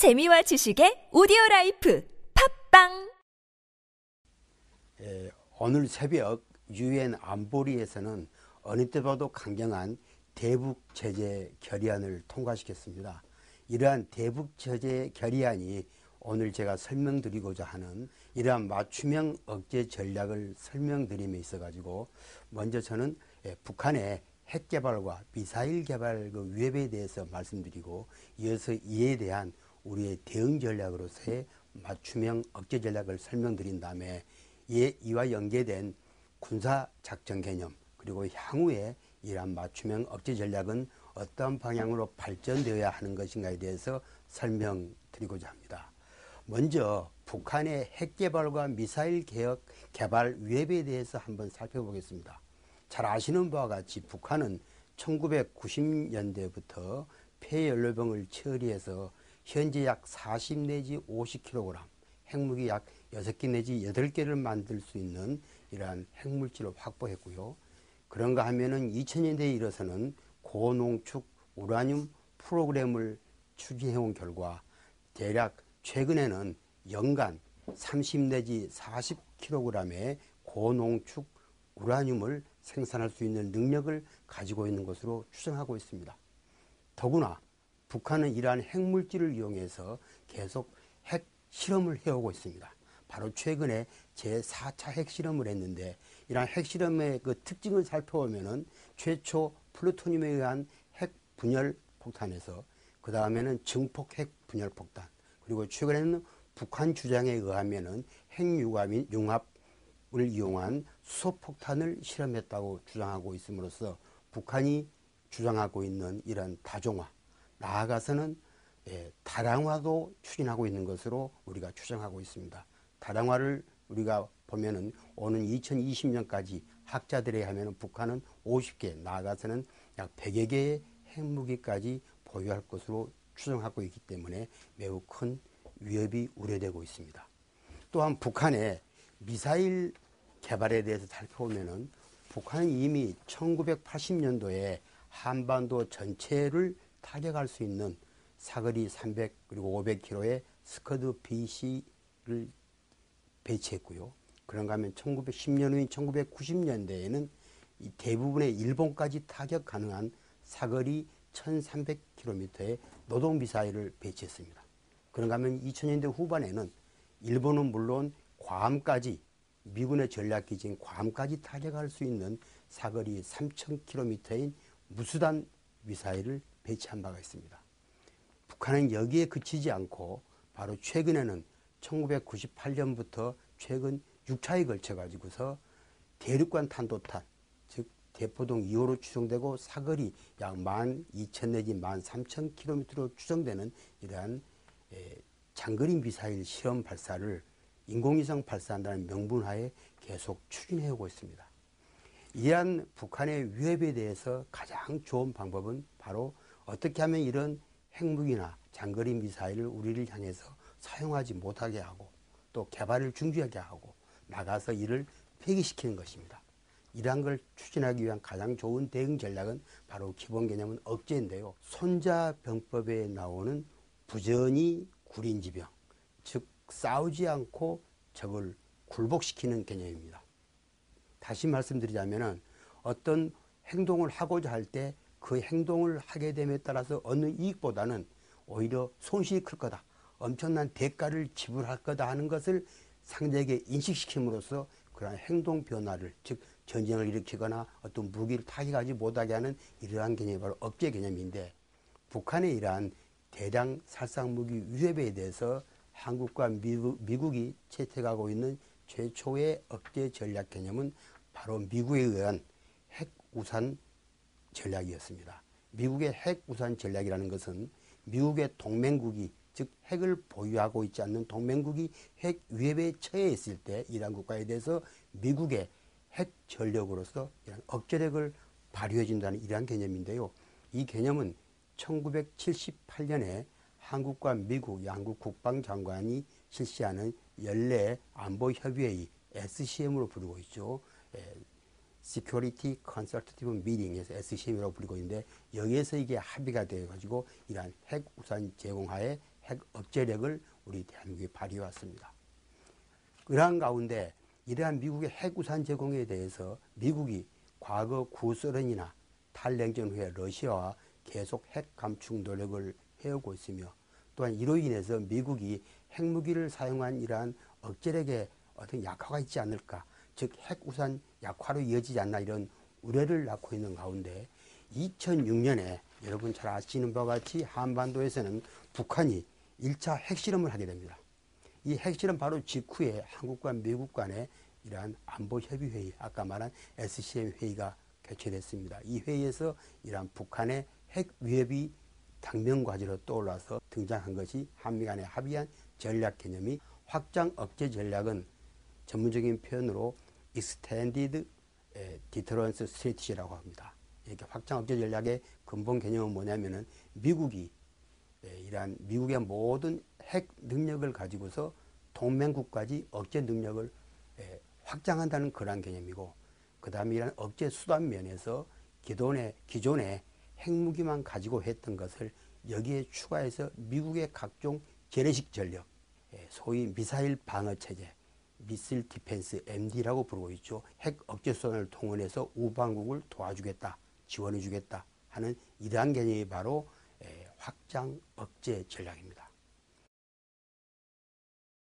재미와 지식의 오디오 라이프 팟빵 에, 오늘 새벽 유엔 안보리에서는 어느 때보다도 강경한 대북 제재 결의안을 통과시켰습니다. 이러한 대북 제재 결의안이 오늘 제가 설명드리고자 하는 이러한 맞춤형 억제 전략을 설명드림에 있어 가지고 먼저 저는 예, 북한의 핵 개발과 미사일 개발 그 위협에 대해서 말씀드리고 이어서 이에 대한 우리의 대응 전략으로서의 맞춤형 억제 전략을 설명드린 다음에 이에 이와 연계된 군사 작전 개념 그리고 향후에 이러한 맞춤형 억제 전략은 어떤 방향으로 발전되어야 하는 것인가에 대해서 설명드리고자 합니다. 먼저 북한의 핵 개발과 미사일 개혁 개발 위협에 대해서 한번 살펴보겠습니다. 잘 아시는 바와 같이 북한은 1990년대부터 폐연료병을 처리해서 현재 약 40 내지 50kg 핵무기 약 6개 내지 8개를 만들 수 있는 이러한 핵물질을 확보했고요. 그런가 하면은 2000년대에 이르서는 고농축 우라늄 프로그램을 추진해온 결과 대략 최근에는 연간 30 내지 40kg의 고농축 우라늄을 생산할 수 있는 능력을 가지고 있는 것으로 추정하고 있습니다. 더구나 북한은 이러한 핵물질을 이용해서 계속 핵 실험을 해오고 있습니다. 바로 최근에 제4차 핵실험을 했는데 이러한 핵실험의 그 특징을 살펴보면은 최초 플루토늄에 의한 핵 분열 폭탄에서 그 다음에는 증폭 핵 분열 폭탄 그리고 최근에는 북한 주장에 의하면은 핵융합 을 이용한 수소폭탄을 실험했다고 주장하고 있음으로써 북한이 주장하고 있는 이런 다종화 나아가서는 예, 다량화도 추진하고 있는 것으로 우리가 추정하고 있습니다. 다량화를 우리가 보면은 오는 2020년까지 학자들에 하면은 북한은 50개 나아가서는 약 100여 개의 핵무기까지 보유할 것으로 추정하고 있기 때문에 매우 큰 위협이 우려되고 있습니다. 또한 북한의 미사일 개발에 대해서 살펴보면은 북한은 이미 1980년도에 한반도 전체를 타격할 수 있는 사거리 300 그리고 500km의 스커드 BC를 배치했고요. 그런가 하면 1910년 후인 1990년대에는 이 대부분의 일본까지 타격 가능한 사거리 1300km의 노동 미사일을 배치했습니다. 그런가 하면 2000년대 후반에는 일본은 물론 괌까지 미군의 전략기지인 괌까지 타격할 수 있는 사거리 3,000km인 무수단 미사일을 배치한 바가 있습니다. 북한은 여기에 그치지 않고 바로 최근에는 1998년부터 최근 6차에 걸쳐 가지고서 대륙간 탄도탄 즉 대포동 2호로 추정되고 사거리 약 12,000 내지 13,000km로 추정되는 이러한 장거리 미사일 시험 발사를 인공위성 발사한다는 명분하에 계속 추진해 오고 있습니다. 이러한 북한의 위협에 대해서 가장 좋은 방법은 바로 어떻게 하면 이런 핵무기나 장거리 미사일을 우리를 향해서 사용하지 못하게 하고 또 개발을 중지하게 하고 나가서 이를 폐기시키는 것입니다. 이러한 걸 추진하기 위한 가장 좋은 대응 전략은 바로 기본 개념은 억제인데요. 손자병법에 나오는 부전이 구린지병, 즉 싸우지 않고 적을 굴복시키는 개념입니다. 다시 말씀드리자면 어떤 행동을 하고자 할 때 그 행동을 하게 됨에 따라서 얻는 이익보다는 오히려 손실이 클 거다. 엄청난 대가를 지불할 거다 하는 것을 상대에게 인식시킴으로써 그러한 행동 변화를 즉 전쟁을 일으키거나 어떤 무기를 타격하지 못하게 하는 이러한 개념이 바로 억제 개념인데 북한의 이러한 대량 살상 무기 위협에 대해서 한국과 미국, 미국이 채택하고 있는 최초의 억제 전략 개념은 바로 미국에 의한 핵 우산 전략이었습니다. 미국의 핵 우산 전략이라는 것은 미국의 동맹국이 즉 핵을 보유하고 있지 않는 동맹국이 핵 위협에 처해 있을 때 이러한 국가에 대해서 미국의 핵 전력으로서 이런 억제력을 발휘해 준다는 이러한 개념인데요. 이 개념은 1978년에 한국과 미국 양국 국방장관이 실시하는 연례 안보 협의회 SCM으로 부르고 있죠. 에, Security Consultative Meeting에서 SCM이라고 부르고 있는데 여기에서 이게 합의가 되어 가지고 이러한 핵 우산 제공하에 핵 억제력을 우리 대한민국이 발휘해 왔습니다. 그러한 가운데 이러한 미국의 핵 우산 제공에 대해서 미국이 과거 구소련이나 탈냉전 후에 러시아와 계속 핵 감축 노력을 해오고 있으며 또한 이로 인해서 미국이 핵무기를 사용한 이러한 억제력에 어떤 약화가 있지 않을까 즉 핵우산 약화로 이어지지 않나 이런 우려를 낳고 있는 가운데 2006년에 여러분 잘 아시는 바와 같이 한반도에서는 북한이 1차 핵실험을 하게 됩니다. 이 핵실험 바로 직후에 한국과 미국 간의 이러한 안보협의회의, 아까 말한 SCM 회의가 개최됐습니다. 이 회의에서 이러한 북한의 핵 위협이 당면 과제로 떠올라서 등장한 것이 한미 간에 합의한 전략 개념이 확장 억제 전략은 전문적인 표현으로 Extended Deterrence Strategy라고 합니다. 이렇게 확장 억제 전략의 근본 개념은 뭐냐면은 미국이 이러한 미국의 모든 핵 능력을 가지고서 동맹국까지 억제 능력을 확장한다는 그러한 개념이고 그 다음에 이런 억제 수단 면에서 기존의, 기존의 핵무기만 가지고 했던 것을 여기에 추가해서 미국의 각종 재래식 전력, 소위 미사일 방어 체제, 미sil 디펜스 MD라고 부르고 있죠. 핵 억제 수단을 동원해서 우방국을 도와주겠다, 지원해주겠다 하는 이러한 개념이 바로 확장 억제 전략입니다.